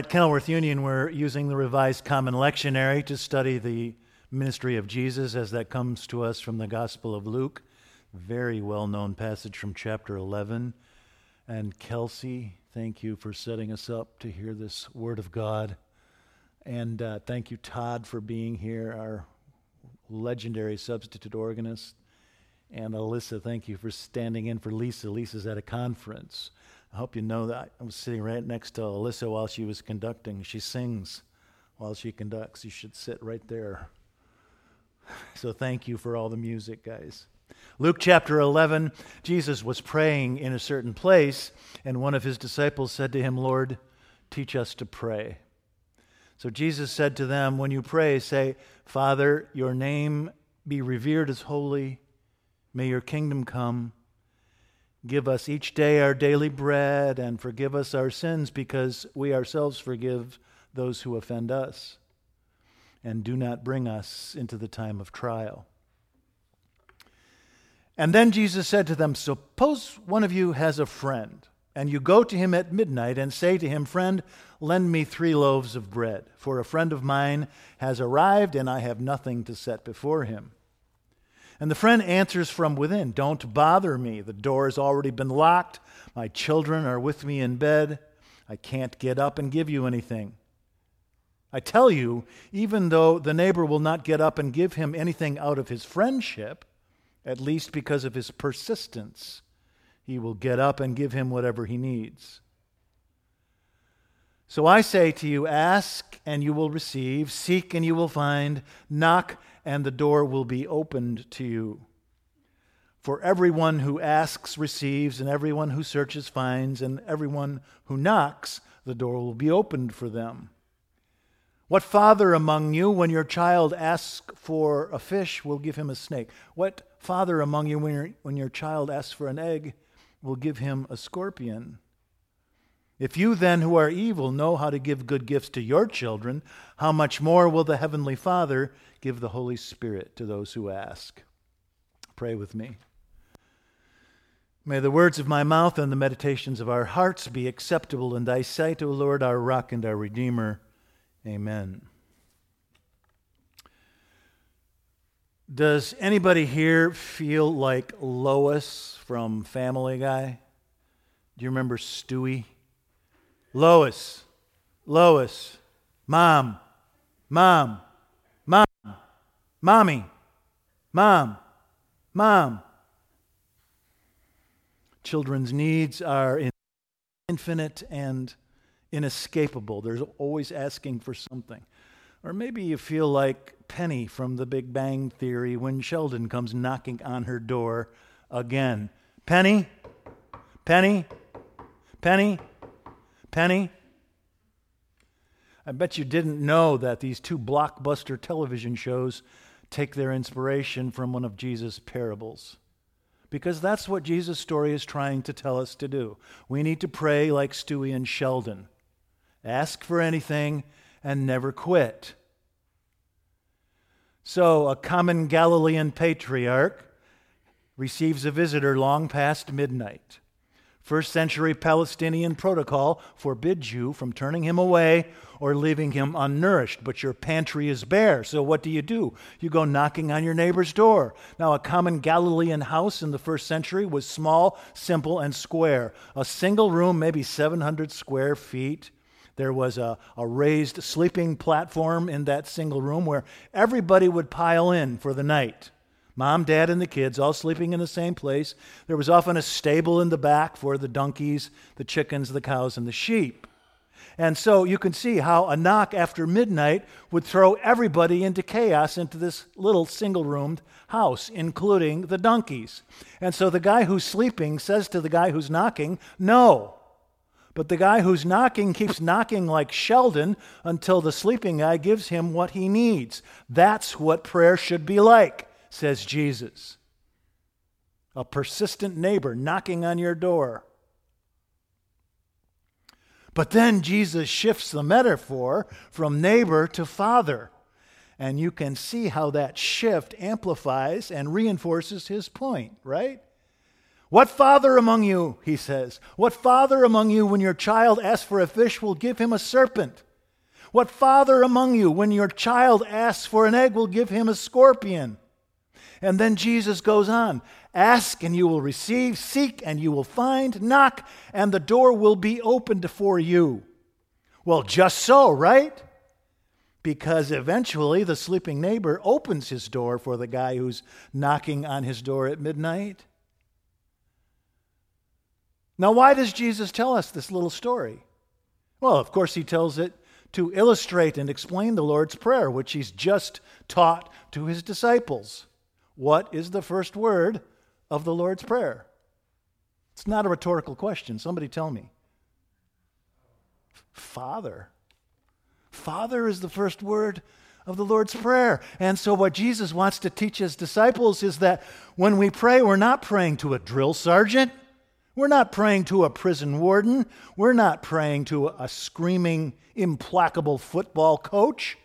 At Kenilworth Union, we're using the Revised Common Lectionary to study the ministry of Jesus as that comes to us from the Gospel of Luke. Very well known passage from chapter 11. And Kelsey, thank you for setting us up to hear this Word of God. And uh, thank you, Todd, for being here, our legendary substitute organist. And Alyssa, thank you for standing in for Lisa. Lisa's at a conference. I hope you know that I was sitting right next to Alyssa while she was conducting. She sings while she conducts. You should sit right there. So thank you for all the music, guys. Luke chapter 11, Jesus was praying in a certain place, and one of his disciples said to him, Lord, teach us to pray. So Jesus said to them, When you pray, say, Father, your name be revered as holy. May your kingdom come. Give us each day our daily bread and forgive us our sins because we ourselves forgive those who offend us. And do not bring us into the time of trial. And then Jesus said to them, Suppose one of you has a friend, and you go to him at midnight and say to him, Friend, lend me three loaves of bread, for a friend of mine has arrived and I have nothing to set before him. And the friend answers from within Don't bother me. The door has already been locked. My children are with me in bed. I can't get up and give you anything. I tell you, even though the neighbor will not get up and give him anything out of his friendship, at least because of his persistence, he will get up and give him whatever he needs. So I say to you, ask and you will receive, seek and you will find, knock and the door will be opened to you. For everyone who asks receives, and everyone who searches finds, and everyone who knocks, the door will be opened for them. What father among you, when your child asks for a fish, will give him a snake? What father among you, when your, when your child asks for an egg, will give him a scorpion? If you then, who are evil, know how to give good gifts to your children, how much more will the Heavenly Father give the Holy Spirit to those who ask? Pray with me. May the words of my mouth and the meditations of our hearts be acceptable in thy sight, O Lord, our rock and our redeemer. Amen. Does anybody here feel like Lois from Family Guy? Do you remember Stewie? Lois, Lois, Mom, Mom, Mom, Mommy, Mom, Mom. Children's needs are infinite and inescapable. They're always asking for something. Or maybe you feel like Penny from The Big Bang Theory when Sheldon comes knocking on her door again. Penny? Penny? Penny? Penny? I bet you didn't know that these two blockbuster television shows take their inspiration from one of Jesus' parables. Because that's what Jesus' story is trying to tell us to do. We need to pray like Stewie and Sheldon ask for anything and never quit. So, a common Galilean patriarch receives a visitor long past midnight. First century Palestinian protocol forbids you from turning him away or leaving him unnourished, but your pantry is bare. So what do you do? You go knocking on your neighbor's door. Now, a common Galilean house in the first century was small, simple, and square. A single room, maybe 700 square feet. There was a, a raised sleeping platform in that single room where everybody would pile in for the night. Mom, dad, and the kids all sleeping in the same place. There was often a stable in the back for the donkeys, the chickens, the cows, and the sheep. And so you can see how a knock after midnight would throw everybody into chaos into this little single roomed house, including the donkeys. And so the guy who's sleeping says to the guy who's knocking, No. But the guy who's knocking keeps knocking like Sheldon until the sleeping guy gives him what he needs. That's what prayer should be like says Jesus. A persistent neighbor knocking on your door. But then Jesus shifts the metaphor from neighbor to father. And you can see how that shift amplifies and reinforces his point, right? What father among you, he says, what father among you, when your child asks for a fish, will give him a serpent? What father among you, when your child asks for an egg, will give him a scorpion? And then Jesus goes on Ask and you will receive, seek and you will find, knock and the door will be opened for you. Well, just so, right? Because eventually the sleeping neighbor opens his door for the guy who's knocking on his door at midnight. Now, why does Jesus tell us this little story? Well, of course, he tells it to illustrate and explain the Lord's Prayer, which he's just taught to his disciples. What is the first word of the Lord's Prayer? It's not a rhetorical question. Somebody tell me. Father. Father is the first word of the Lord's Prayer. And so, what Jesus wants to teach his disciples is that when we pray, we're not praying to a drill sergeant. We're not praying to a prison warden. We're not praying to a screaming, implacable football coach.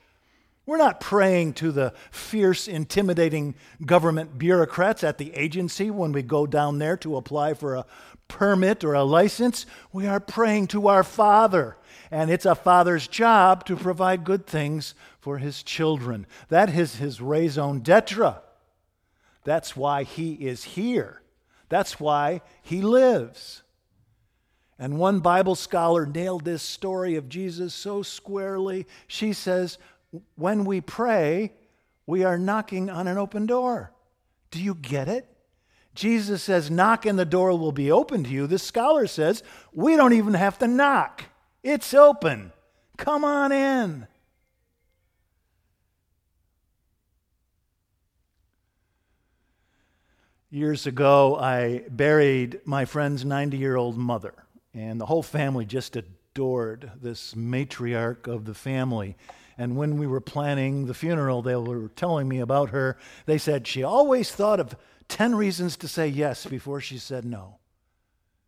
We're not praying to the fierce, intimidating government bureaucrats at the agency when we go down there to apply for a permit or a license. We are praying to our Father. And it's a father's job to provide good things for his children. That is his raison d'etre. That's why he is here. That's why he lives. And one Bible scholar nailed this story of Jesus so squarely. She says, When we pray, we are knocking on an open door. Do you get it? Jesus says, Knock and the door will be open to you. This scholar says, We don't even have to knock, it's open. Come on in. Years ago, I buried my friend's 90 year old mother, and the whole family just adored this matriarch of the family. And when we were planning the funeral, they were telling me about her. They said she always thought of 10 reasons to say yes before she said no.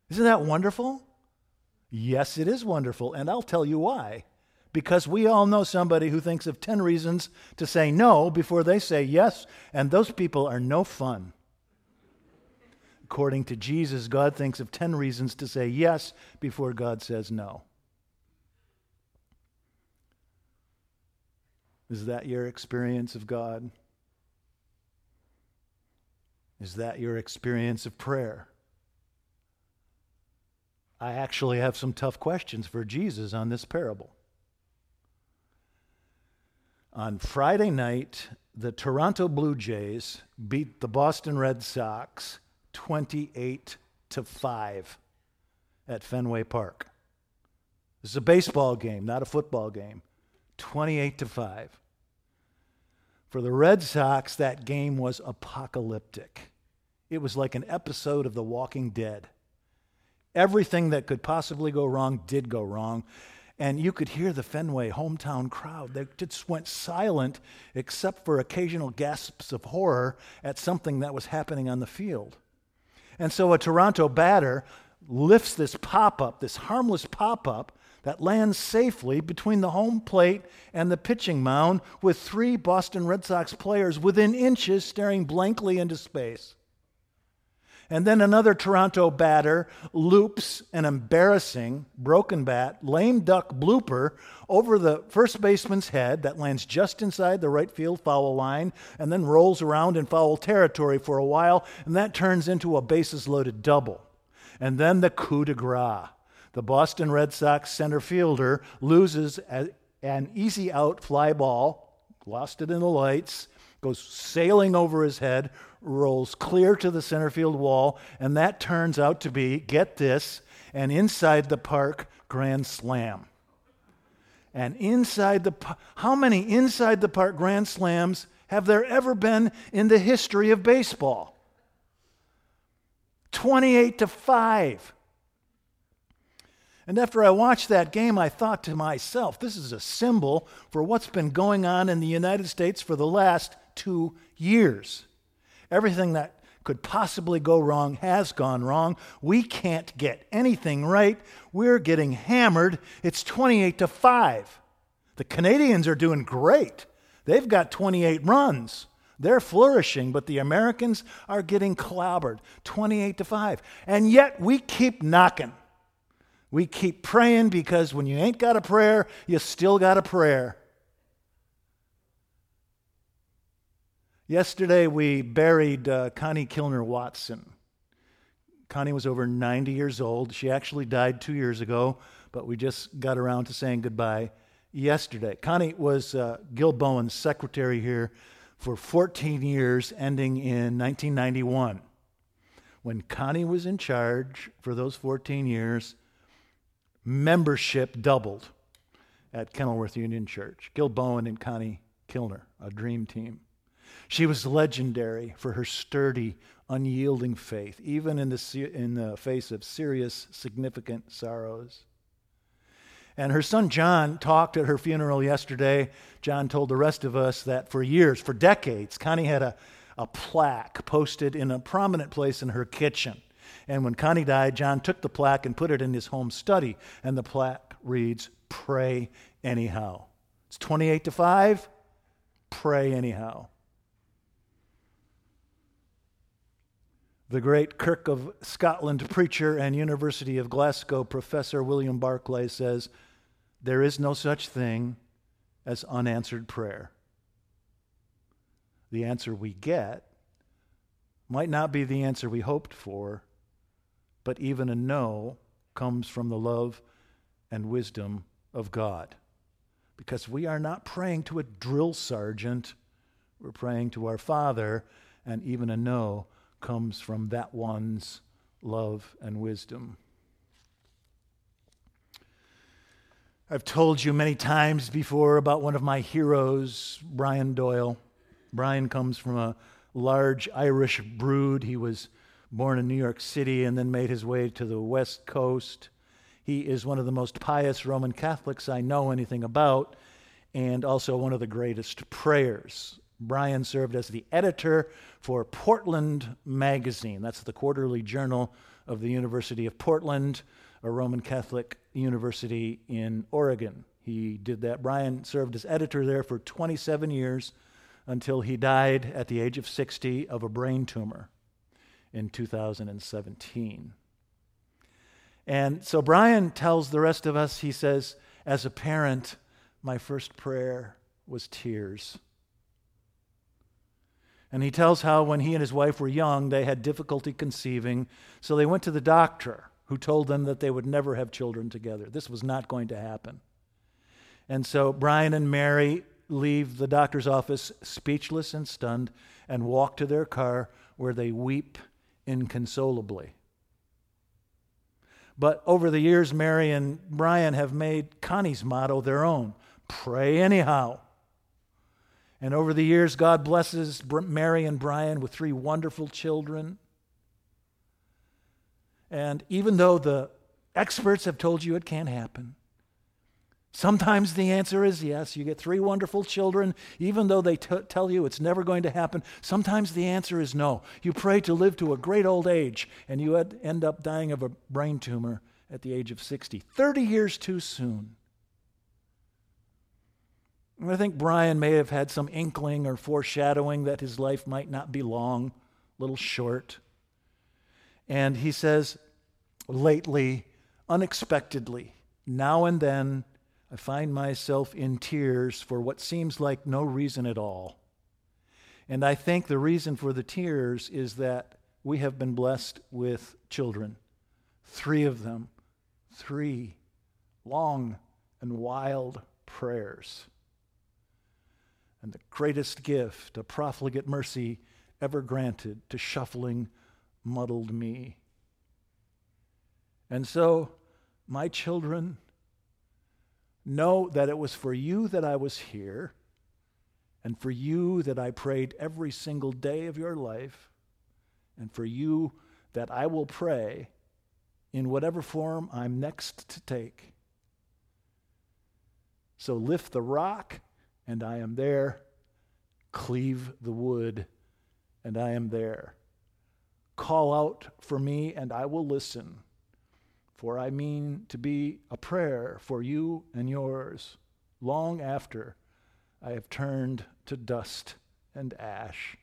Isn't that wonderful? Yes, it is wonderful, and I'll tell you why. Because we all know somebody who thinks of 10 reasons to say no before they say yes, and those people are no fun. According to Jesus, God thinks of 10 reasons to say yes before God says no. Is that your experience of God? Is that your experience of prayer? I actually have some tough questions for Jesus on this parable. On Friday night, the Toronto Blue Jays beat the Boston Red Sox 28 to 5 at Fenway Park. This is a baseball game, not a football game. 28 to 5. For the Red Sox, that game was apocalyptic. It was like an episode of The Walking Dead. Everything that could possibly go wrong did go wrong. And you could hear the Fenway hometown crowd. They just went silent, except for occasional gasps of horror at something that was happening on the field. And so a Toronto batter lifts this pop up, this harmless pop up, that lands safely between the home plate and the pitching mound with three Boston Red Sox players within inches staring blankly into space. And then another Toronto batter loops an embarrassing broken bat, lame duck blooper over the first baseman's head that lands just inside the right field foul line and then rolls around in foul territory for a while, and that turns into a bases loaded double. And then the coup de grace. The Boston Red Sox center fielder loses an easy out fly ball, lost it in the lights, goes sailing over his head, rolls clear to the center field wall, and that turns out to be, get this, an inside the park grand slam. And inside the how many inside the park grand slams have there ever been in the history of baseball? 28 to 5. And after I watched that game, I thought to myself, this is a symbol for what's been going on in the United States for the last two years. Everything that could possibly go wrong has gone wrong. We can't get anything right. We're getting hammered. It's 28 to 5. The Canadians are doing great. They've got 28 runs. They're flourishing, but the Americans are getting clobbered 28 to 5. And yet we keep knocking. We keep praying because when you ain't got a prayer, you still got a prayer. Yesterday we buried uh, Connie Kilner Watson. Connie was over 90 years old. She actually died two years ago, but we just got around to saying goodbye yesterday. Connie was uh, Gil Bowen's secretary here for 14 years, ending in 1991. When Connie was in charge for those 14 years, membership doubled at Kenilworth Union Church. Gil Bowen and Connie Kilner, a dream team. She was legendary for her sturdy, unyielding faith, even in the, in the face of serious, significant sorrows. And her son John talked at her funeral yesterday. John told the rest of us that for years, for decades, Connie had a, a plaque posted in a prominent place in her kitchen. And when Connie died, John took the plaque and put it in his home study. And the plaque reads, Pray anyhow. It's 28 to 5. Pray anyhow. The great Kirk of Scotland preacher and University of Glasgow professor William Barclay says, there is no such thing as unanswered prayer. The answer we get might not be the answer we hoped for, but even a no comes from the love and wisdom of God. Because we are not praying to a drill sergeant, we're praying to our Father, and even a no comes from that one's love and wisdom. I've told you many times before about one of my heroes, Brian Doyle. Brian comes from a large Irish brood. He was born in New York City and then made his way to the West Coast. He is one of the most pious Roman Catholics I know anything about, and also one of the greatest prayers. Brian served as the editor for Portland Magazine. That's the quarterly journal of the University of Portland a Roman Catholic university in Oregon. He did that. Brian served as editor there for 27 years until he died at the age of 60 of a brain tumor in 2017. And so Brian tells the rest of us, he says, as a parent, my first prayer was tears. And he tells how when he and his wife were young, they had difficulty conceiving, so they went to the doctor who told them that they would never have children together. This was not going to happen. And so Brian and Mary leave the doctor's office speechless and stunned and walk to their car where they weep inconsolably. But over the years, Mary and Brian have made Connie's motto their own pray anyhow. And over the years, God blesses Mary and Brian with three wonderful children and even though the experts have told you it can't happen, sometimes the answer is yes. You get three wonderful children, even though they t- tell you it's never going to happen. Sometimes the answer is no. You pray to live to a great old age, and you end up dying of a brain tumor at the age of 60. 30 years too soon. I think Brian may have had some inkling or foreshadowing that his life might not be long, a little short. And he says, lately, unexpectedly, now and then, I find myself in tears for what seems like no reason at all. And I think the reason for the tears is that we have been blessed with children. Three of them. Three long and wild prayers. And the greatest gift a profligate mercy ever granted to shuffling muddled me. And so, my children, know that it was for you that I was here, and for you that I prayed every single day of your life, and for you that I will pray in whatever form I'm next to take. So lift the rock, and I am there. Cleave the wood, and I am there. Call out for me, and I will listen. For I mean to be a prayer for you and yours long after I have turned to dust and ash.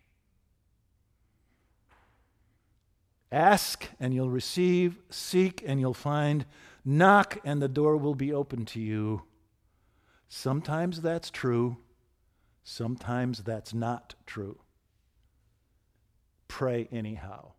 Ask and you'll receive, seek and you'll find, knock and the door will be open to you. Sometimes that's true, sometimes that's not true. Pray anyhow.